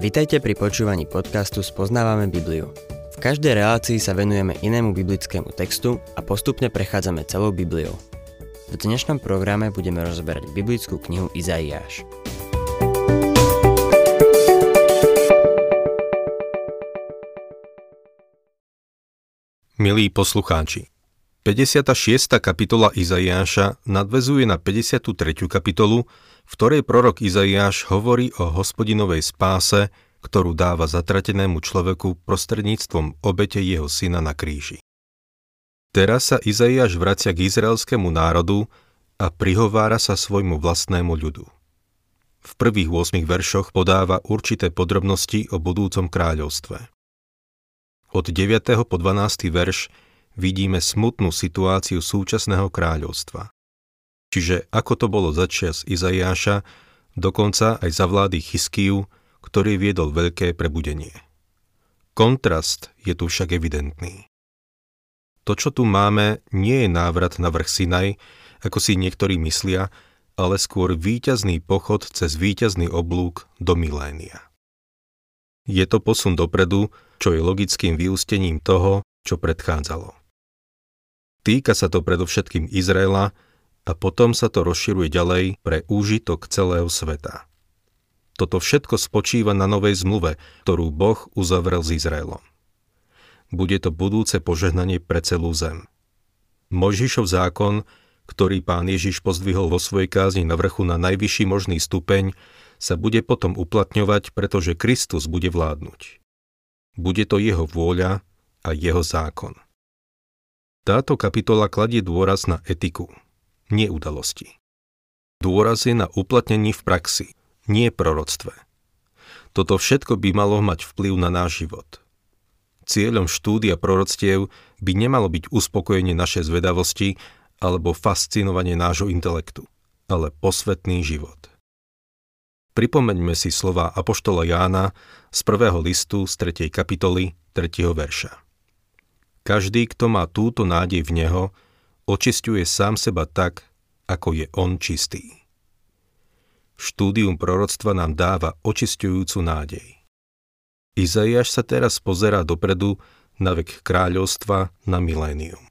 Vitajte pri počúvaní podcastu Spoznávame Bibliu. V každej relácii sa venujeme inému biblickému textu a postupne prechádzame celou Bibliou. V dnešnom programe budeme rozberať biblickú knihu Izaiáš. Milí poslucháči, 56. kapitola Izaiáša nadvezuje na 53. kapitolu, v ktorej prorok Izaiáš hovorí o hospodinovej spáse, ktorú dáva zatratenému človeku prostredníctvom obete jeho syna na kríži. Teraz sa Izaiáš vracia k izraelskému národu a prihovára sa svojmu vlastnému ľudu. V prvých 8 veršoch podáva určité podrobnosti o budúcom kráľovstve. Od 9. po 12. verš vidíme smutnú situáciu súčasného kráľovstva čiže ako to bolo začias Izaiáša, dokonca aj za vlády Chyskiu, ktorý viedol veľké prebudenie. Kontrast je tu však evidentný. To, čo tu máme, nie je návrat na vrch Sinaj, ako si niektorí myslia, ale skôr víťazný pochod cez víťazný oblúk do milénia. Je to posun dopredu, čo je logickým vyústením toho, čo predchádzalo. Týka sa to predovšetkým Izraela, a potom sa to rozširuje ďalej pre úžitok celého sveta. Toto všetko spočíva na novej zmluve, ktorú Boh uzavrel s Izraelom. Bude to budúce požehnanie pre celú zem. Mojžišov zákon, ktorý pán Ježiš pozdvihol vo svojej kázni na vrchu na najvyšší možný stupeň, sa bude potom uplatňovať, pretože Kristus bude vládnuť. Bude to jeho vôľa a jeho zákon. Táto kapitola kladie dôraz na etiku, nie udalosti. Dôraz je na uplatnení v praxi, nie proroctve. Toto všetko by malo mať vplyv na náš život. Cieľom štúdia proroctiev by nemalo byť uspokojenie našej zvedavosti alebo fascinovanie nášho intelektu, ale posvetný život. Pripomeňme si slova Apoštola Jána z prvého listu z 3. kapitoly 3. verša. Každý, kto má túto nádej v Neho, očistuje sám seba tak, ako je on čistý. Štúdium proroctva nám dáva očistujúcu nádej. Izaiáš sa teraz pozerá dopredu na vek kráľovstva na milénium.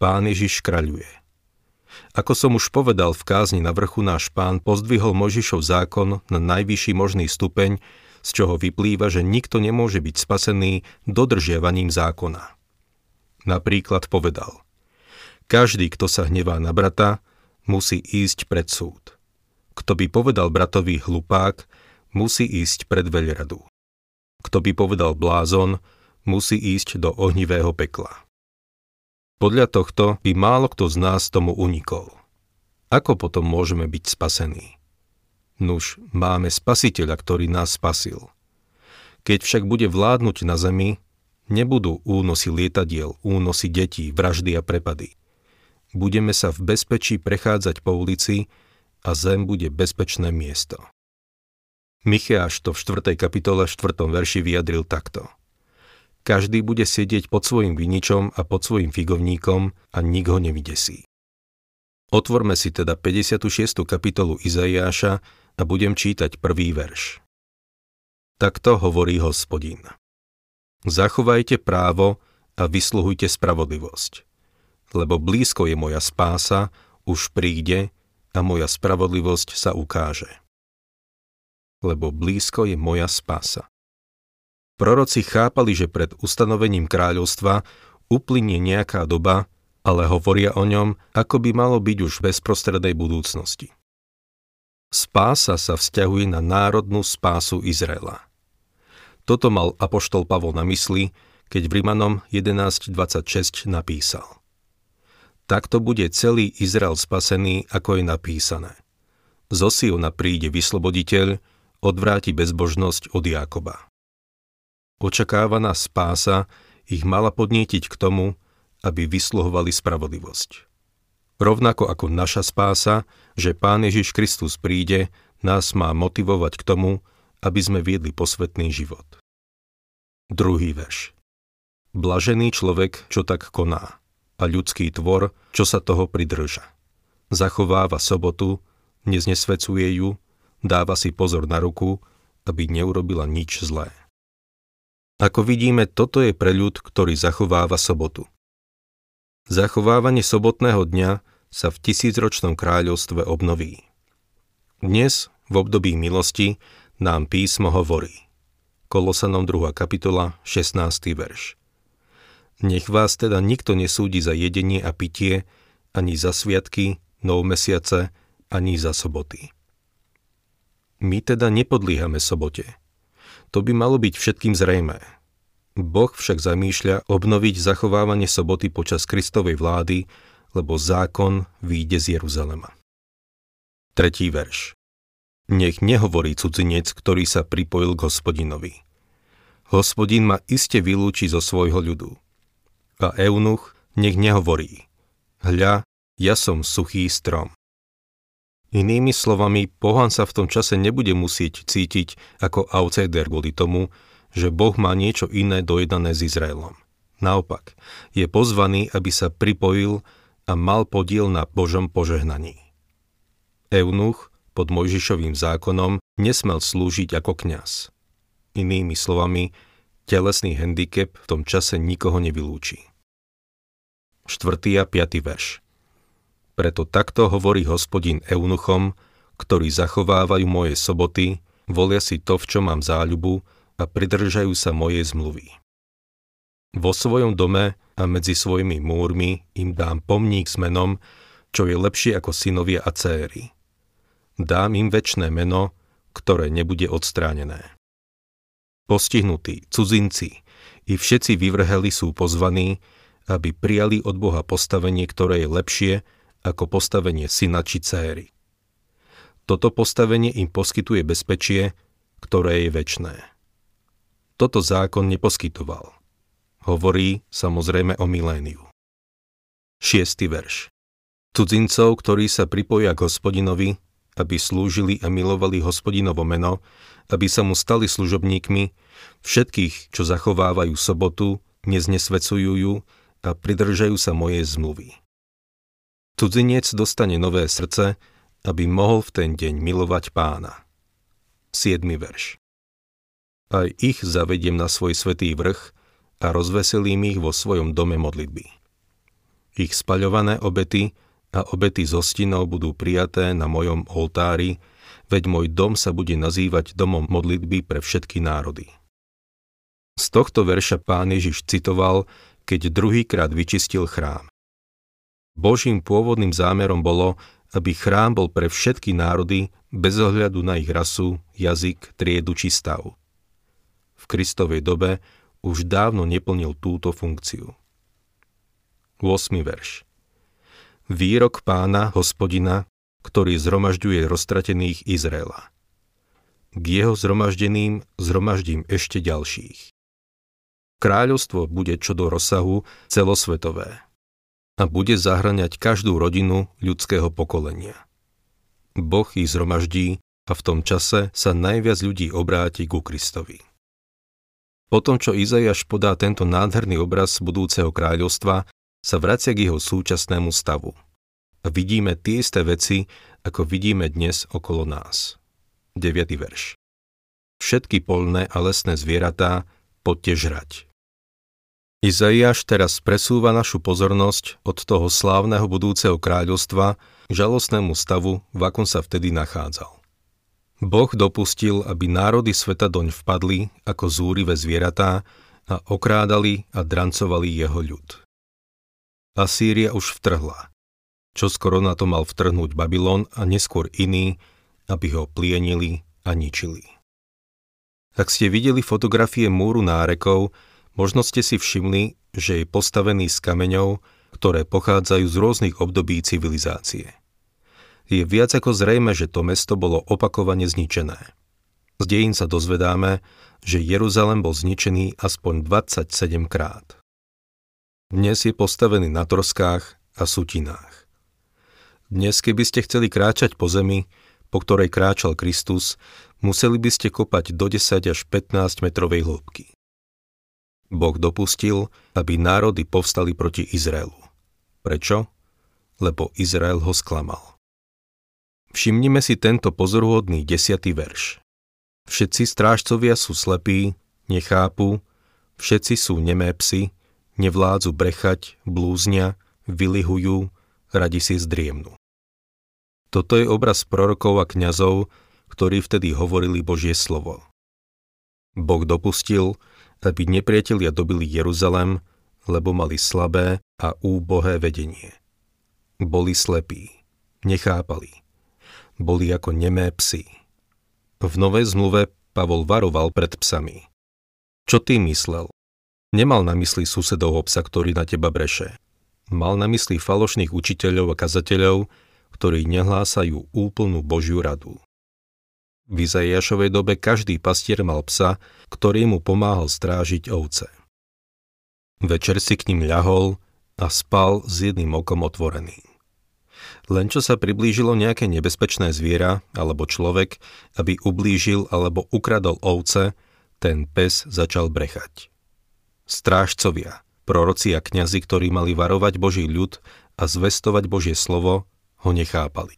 Pán Ježiš kráľuje. Ako som už povedal v kázni na vrchu náš pán pozdvihol Možišov zákon na najvyšší možný stupeň, z čoho vyplýva, že nikto nemôže byť spasený dodržiavaním zákona. Napríklad povedal – každý, kto sa hnevá na brata, musí ísť pred súd. Kto by povedal bratovi hlupák, musí ísť pred veľradu. Kto by povedal blázon, musí ísť do ohnivého pekla. Podľa tohto by málo kto z nás tomu unikol. Ako potom môžeme byť spasení? Nuž, máme spasiteľa, ktorý nás spasil. Keď však bude vládnuť na zemi, nebudú únosy lietadiel, únosy detí, vraždy a prepady budeme sa v bezpečí prechádzať po ulici a zem bude bezpečné miesto. Micheáš to v 4. kapitole 4. verši vyjadril takto. Každý bude sedieť pod svojim viničom a pod svojim figovníkom a nik ho nevydesí. Otvorme si teda 56. kapitolu Izaiáša a budem čítať prvý verš. Takto hovorí hospodin. Zachovajte právo a vysluhujte spravodlivosť lebo blízko je moja spása, už príde a moja spravodlivosť sa ukáže. Lebo blízko je moja spása. Proroci chápali, že pred ustanovením kráľovstva uplynie nejaká doba, ale hovoria o ňom, ako by malo byť už v bezprostrednej budúcnosti. Spása sa vzťahuje na národnú spásu Izraela. Toto mal apoštol Pavol na mysli, keď v Rimanom 11.26 napísal. Takto bude celý Izrael spasený, ako je napísané. Z Osiona príde vysloboditeľ, odvráti bezbožnosť od Jákoba. Očakávaná spása ich mala podnietiť k tomu, aby vysluhovali spravodlivosť. Rovnako ako naša spása, že Pán Ježiš Kristus príde, nás má motivovať k tomu, aby sme viedli posvetný život. Druhý veš. Blažený človek, čo tak koná a ľudský tvor, čo sa toho pridrža. Zachováva sobotu, neznesvecuje ju, dáva si pozor na ruku, aby neurobila nič zlé. Ako vidíme, toto je pre ľud, ktorý zachováva sobotu. Zachovávanie sobotného dňa sa v tisícročnom kráľovstve obnoví. Dnes, v období milosti, nám písmo hovorí. Kolosanom 2. kapitola, 16. verš. Nech vás teda nikto nesúdi za jedenie a pitie, ani za sviatky, nov mesiace, ani za soboty. My teda nepodlíhame sobote. To by malo byť všetkým zrejmé. Boh však zamýšľa obnoviť zachovávanie soboty počas Kristovej vlády, lebo zákon výjde z Jeruzalema. Tretí verš. Nech nehovorí cudzinec, ktorý sa pripojil k hospodinovi. Hospodin ma iste vylúči zo svojho ľudu. A eunuch nech nehovorí. Hľa, ja som suchý strom. Inými slovami, pohan sa v tom čase nebude musieť cítiť ako outsider kvôli tomu, že Boh má niečo iné dojednané s Izraelom. Naopak, je pozvaný, aby sa pripojil a mal podiel na Božom požehnaní. Eunuch pod Mojžišovým zákonom nesmel slúžiť ako kňaz. Inými slovami, telesný handicap v tom čase nikoho nevylúči. 4. a 5. verš Preto takto hovorí hospodin eunuchom, ktorí zachovávajú moje soboty, volia si to, v čo mám záľubu a pridržajú sa mojej zmluvy. Vo svojom dome a medzi svojimi múrmi im dám pomník s menom, čo je lepšie ako synovia a céry dám im väčšné meno, ktoré nebude odstránené. Postihnutí, cudzinci i všetci vyvrheli sú pozvaní, aby prijali od Boha postavenie, ktoré je lepšie ako postavenie syna či céry. Toto postavenie im poskytuje bezpečie, ktoré je väčné. Toto zákon neposkytoval. Hovorí samozrejme o miléniu. 6. verš. Cudzincov, ktorí sa pripoja k hospodinovi, aby slúžili a milovali hospodinovo meno, aby sa mu stali služobníkmi, všetkých, čo zachovávajú sobotu, neznesvecujú ju a pridržajú sa mojej zmluvy. Cudzinec dostane nové srdce, aby mohol v ten deň milovať pána. 7. verš Aj ich zavediem na svoj svetý vrch a rozveselím ich vo svojom dome modlitby. Ich spaľované obety a obety z hostinov budú prijaté na mojom oltári, veď môj dom sa bude nazývať domom modlitby pre všetky národy. Z tohto verša pán Ježiš citoval, keď druhýkrát vyčistil chrám. Božím pôvodným zámerom bolo, aby chrám bol pre všetky národy bez ohľadu na ich rasu, jazyk, triedu či stav. V Kristovej dobe už dávno neplnil túto funkciu. 8. verš výrok pána, hospodina, ktorý zhromažďuje roztratených Izraela. K jeho zhromaždeným zhromaždím ešte ďalších. Kráľovstvo bude čo do rozsahu celosvetové a bude zahrňať každú rodinu ľudského pokolenia. Boh ich zhromaždí a v tom čase sa najviac ľudí obráti ku Kristovi. Potom, čo Izajaš podá tento nádherný obraz budúceho kráľovstva, sa vracia k jeho súčasnému stavu. A vidíme tie isté veci, ako vidíme dnes okolo nás. 9. verš. Všetky polné a lesné zvieratá poďte žrať. Izaiáš teraz presúva našu pozornosť od toho slávneho budúceho kráľovstva k žalostnému stavu, v akom sa vtedy nachádzal. Boh dopustil, aby národy sveta doň vpadli ako zúrivé zvieratá a okrádali a drancovali jeho ľud. Asýria už vtrhla. Čo skoro na to mal vtrhnúť Babylon a neskôr iný, aby ho plienili a ničili. Ak ste videli fotografie múru nárekov, možno ste si všimli, že je postavený z kameňov, ktoré pochádzajú z rôznych období civilizácie. Je viac ako zrejme, že to mesto bolo opakovane zničené. Z dejín sa dozvedáme, že Jeruzalem bol zničený aspoň 27 krát. Dnes je postavený na troskách a sutinách. Dnes, keby ste chceli kráčať po zemi, po ktorej kráčal Kristus, museli by ste kopať do 10 až 15 metrovej hĺbky. Boh dopustil, aby národy povstali proti Izraelu. Prečo? Lebo Izrael ho sklamal. Všimnime si tento pozoruhodný desiatý verš. Všetci strážcovia sú slepí, nechápu, všetci sú nemé psy, nevládzu brechať, blúznia, vylihujú, radi si zdriemnú. Toto je obraz prorokov a kňazov, ktorí vtedy hovorili Božie slovo. Boh dopustil, aby nepriatelia dobili Jeruzalem, lebo mali slabé a úbohé vedenie. Boli slepí, nechápali, boli ako nemé psy. V Novej zmluve Pavol varoval pred psami. Čo ty myslel? Nemal na mysli susedov psa, ktorý na teba breše. Mal na mysli falošných učiteľov a kazateľov, ktorí nehlásajú úplnú Božiu radu. V Izaiašovej dobe každý pastier mal psa, ktorý mu pomáhal strážiť ovce. Večer si k ním ľahol a spal s jedným okom otvoreným. Len čo sa priblížilo nejaké nebezpečné zviera alebo človek, aby ublížil alebo ukradol ovce, ten pes začal brechať. Strážcovia, proroci a kňazi, ktorí mali varovať Boží ľud a zvestovať Božie slovo, ho nechápali.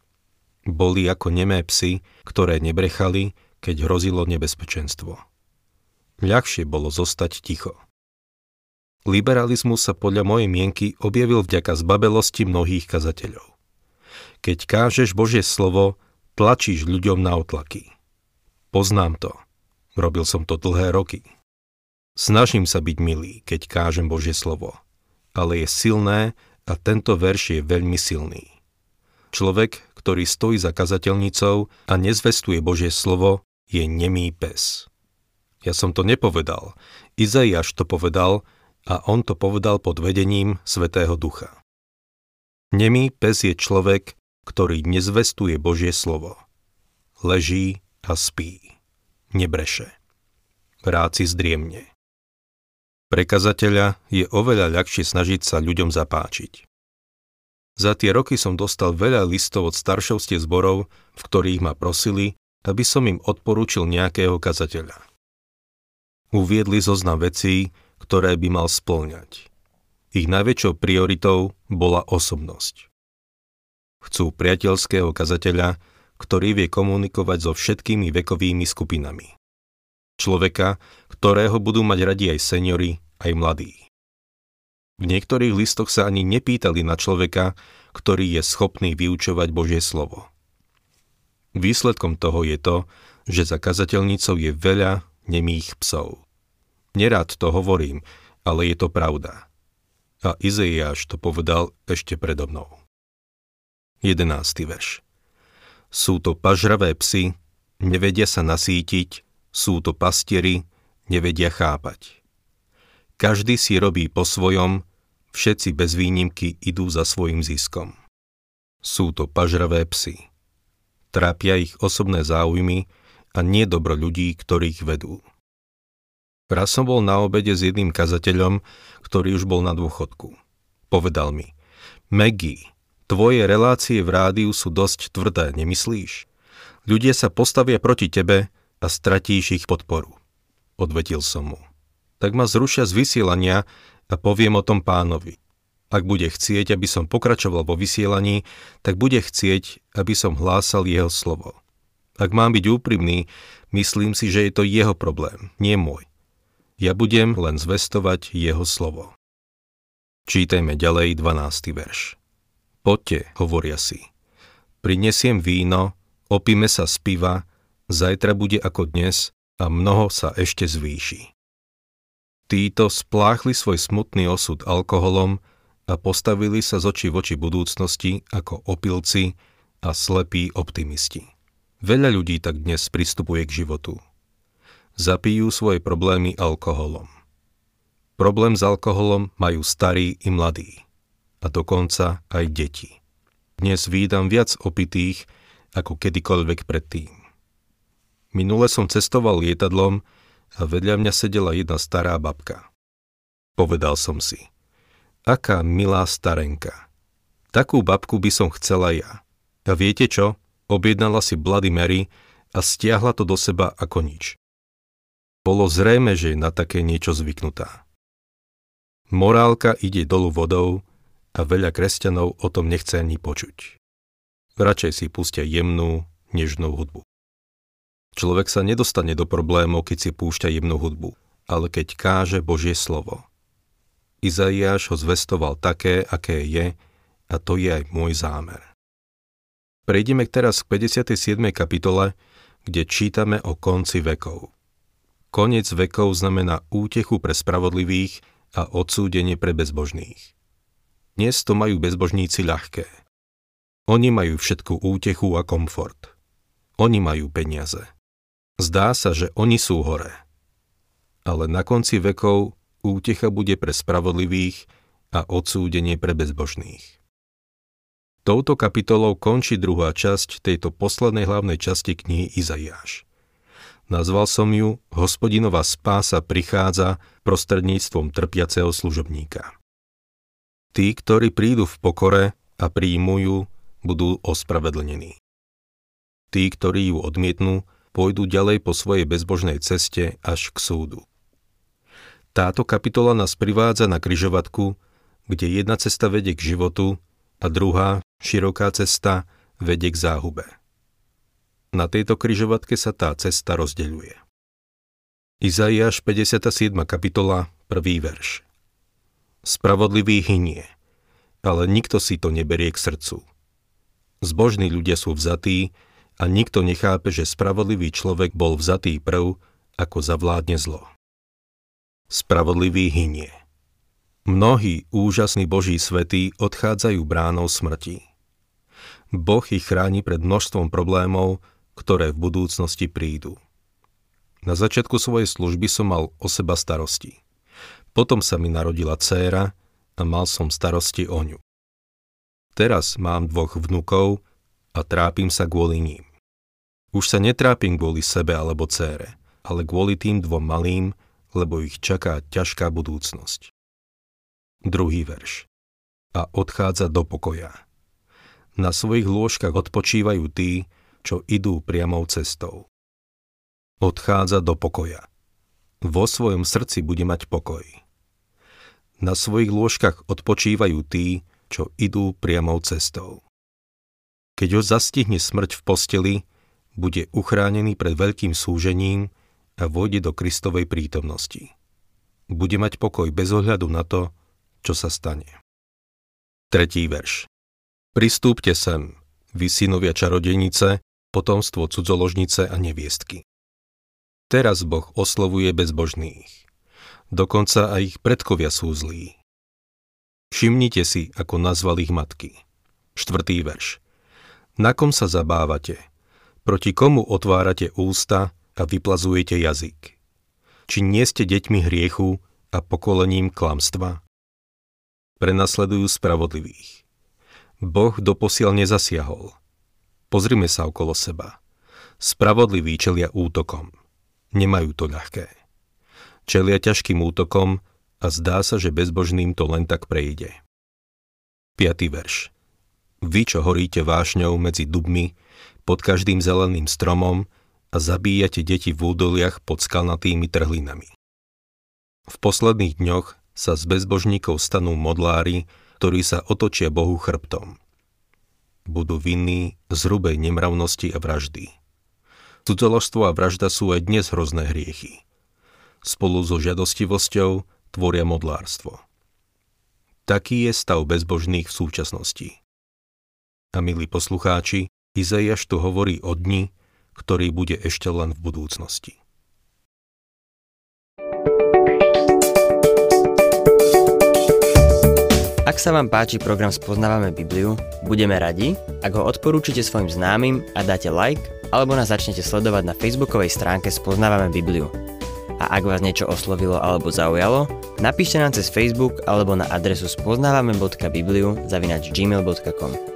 Boli ako nemé psy, ktoré nebrechali, keď hrozilo nebezpečenstvo. Ľahšie bolo zostať ticho. Liberalizmus sa podľa mojej mienky objavil vďaka zbabelosti mnohých kazateľov. Keď kážeš Božie slovo, tlačíš ľuďom na otlaky. Poznám to. Robil som to dlhé roky. Snažím sa byť milý, keď kážem Božie slovo. Ale je silné a tento verš je veľmi silný. Človek, ktorý stojí za kazateľnicou a nezvestuje Božie slovo, je nemý pes. Ja som to nepovedal. Izaiáš to povedal a on to povedal pod vedením Svetého Ducha. Nemý pes je človek, ktorý nezvestuje Božie slovo. Leží a spí. Nebreše. Rád si zdriemne. Pre je oveľa ľahšie snažiť sa ľuďom zapáčiť. Za tie roky som dostal veľa listov od staršovstie zborov, v ktorých ma prosili, aby som im odporúčil nejakého kazateľa. Uviedli zoznam vecí, ktoré by mal splňať. Ich najväčšou prioritou bola osobnosť. Chcú priateľského kazateľa, ktorý vie komunikovať so všetkými vekovými skupinami. Človeka, ktorého budú mať radi aj seniory, aj mladí. V niektorých listoch sa ani nepýtali na človeka, ktorý je schopný vyučovať Božie slovo. Výsledkom toho je to, že za kazateľnicou je veľa nemých psov. Nerád to hovorím, ale je to pravda. A Izeiáš to povedal ešte predo mnou. 11. verš. Sú to pažravé psy, nevedia sa nasítiť, sú to pastieri, nevedia chápať. Každý si robí po svojom, všetci bez výnimky idú za svojim ziskom. Sú to pažravé psy. Trápia ich osobné záujmy a nie dobro ľudí, ktorých vedú. Raz som bol na obede s jedným kazateľom, ktorý už bol na dôchodku. Povedal mi, Maggie, Tvoje relácie v rádiu sú dosť tvrdé, nemyslíš? Ľudia sa postavia proti tebe a stratíš ich podporu. Odvetil som mu. Tak ma zrušia z vysielania a poviem o tom pánovi. Ak bude chcieť, aby som pokračoval vo vysielaní, tak bude chcieť, aby som hlásal jeho slovo. Ak mám byť úprimný, myslím si, že je to jeho problém, nie môj. Ja budem len zvestovať jeho slovo. Čítajme ďalej 12. verš. Poďte, hovoria si. Prinesiem víno, opíme sa z piva, zajtra bude ako dnes a mnoho sa ešte zvýši. Títo spláchli svoj smutný osud alkoholom a postavili sa z očí voči budúcnosti ako opilci a slepí optimisti. Veľa ľudí tak dnes pristupuje k životu. Zapijú svoje problémy alkoholom. Problém s alkoholom majú starí i mladí a dokonca aj deti. Dnes výdam viac opitých ako kedykoľvek predtým. Minule som cestoval lietadlom a vedľa mňa sedela jedna stará babka. Povedal som si, aká milá starenka. Takú babku by som chcela ja. A viete čo? Objednala si Bloody Mary a stiahla to do seba ako nič. Bolo zrejme, že je na také niečo zvyknutá. Morálka ide dolu vodou a veľa kresťanov o tom nechce ani počuť. Radšej si pustia jemnú, nežnú hudbu. Človek sa nedostane do problémov, keď si púšťa jemnú hudbu, ale keď káže Božie slovo. Izaiáš ho zvestoval také, aké je, a to je aj môj zámer. Prejdeme teraz k 57. kapitole, kde čítame o konci vekov. Konec vekov znamená útechu pre spravodlivých a odsúdenie pre bezbožných. Dnes to majú bezbožníci ľahké. Oni majú všetku útechu a komfort. Oni majú peniaze. Zdá sa, že oni sú hore. Ale na konci vekov útecha bude pre spravodlivých a odsúdenie pre bezbožných. Touto kapitolou končí druhá časť tejto poslednej hlavnej časti knihy Izaiáš. Nazval som ju Hospodinová spása prichádza prostredníctvom trpiaceho služobníka. Tí, ktorí prídu v pokore a príjmujú, budú ospravedlnení. Tí, ktorí ju odmietnú, pôjdu ďalej po svojej bezbožnej ceste až k súdu. Táto kapitola nás privádza na kryžovatku, kde jedna cesta vedie k životu a druhá, široká cesta, vedie k záhube. Na tejto kryžovatke sa tá cesta rozdeľuje. Izaiáš 57. kapitola, 1. verš. Spravodlivý hynie, ale nikto si to neberie k srdcu. Zbožní ľudia sú vzatí a nikto nechápe, že spravodlivý človek bol vzatý prv, ako zavládne zlo. Spravodlivý hynie. Mnohí úžasní Boží svetí odchádzajú bránou smrti. Boh ich chráni pred množstvom problémov, ktoré v budúcnosti prídu. Na začiatku svojej služby som mal o seba starosti. Potom sa mi narodila dcéra a mal som starosti o ňu. Teraz mám dvoch vnukov a trápim sa kvôli ním. Už sa netrápim kvôli sebe alebo cére, ale kvôli tým dvom malým, lebo ich čaká ťažká budúcnosť. Druhý verš. A odchádza do pokoja. Na svojich lôžkach odpočívajú tí, čo idú priamou cestou. Odchádza do pokoja. Vo svojom srdci bude mať pokoj. Na svojich lôžkach odpočívajú tí, čo idú priamou cestou. Keď ho zastihne smrť v posteli, bude uchránený pred veľkým súžením a vôjde do Kristovej prítomnosti. Bude mať pokoj bez ohľadu na to, čo sa stane. Tretí verš. Pristúpte sem, vy synovia čarodenice, potomstvo cudzoložnice a neviestky. Teraz Boh oslovuje bezbožných. Dokonca aj ich predkovia sú zlí. Všimnite si, ako nazval ich matky. Štvrtý verš. Na kom sa zabávate? Proti komu otvárate ústa a vyplazujete jazyk? Či nie ste deťmi hriechu a pokolením klamstva? Prenasledujú spravodlivých. Boh doposiaľ nezasiahol – Pozrime sa okolo seba. Spravodliví čelia útokom. Nemajú to ľahké. Čelia ťažkým útokom a zdá sa, že bezbožným to len tak prejde. 5. verš. Vy, čo horíte vášňou medzi dubmi, pod každým zeleným stromom a zabíjate deti v údoliach pod skalnatými trhlinami. V posledných dňoch sa z bezbožníkov stanú modlári, ktorí sa otočia Bohu chrbtom budú vinní z nemravnosti a vraždy. Cudzoložstvo a vražda sú aj dnes hrozné hriechy. Spolu so žiadostivosťou tvoria modlárstvo. Taký je stav bezbožných v súčasnosti. A milí poslucháči, Izaiáš tu hovorí o dni, ktorý bude ešte len v budúcnosti. Ak sa vám páči program Spoznávame Bibliu, budeme radi, ak ho odporúčite svojim známym a dáte like, alebo nás začnete sledovať na facebookovej stránke Spoznávame Bibliu. A ak vás niečo oslovilo alebo zaujalo, napíšte nám cez Facebook alebo na adresu spoznávame.bibliu zavinač gmail.com.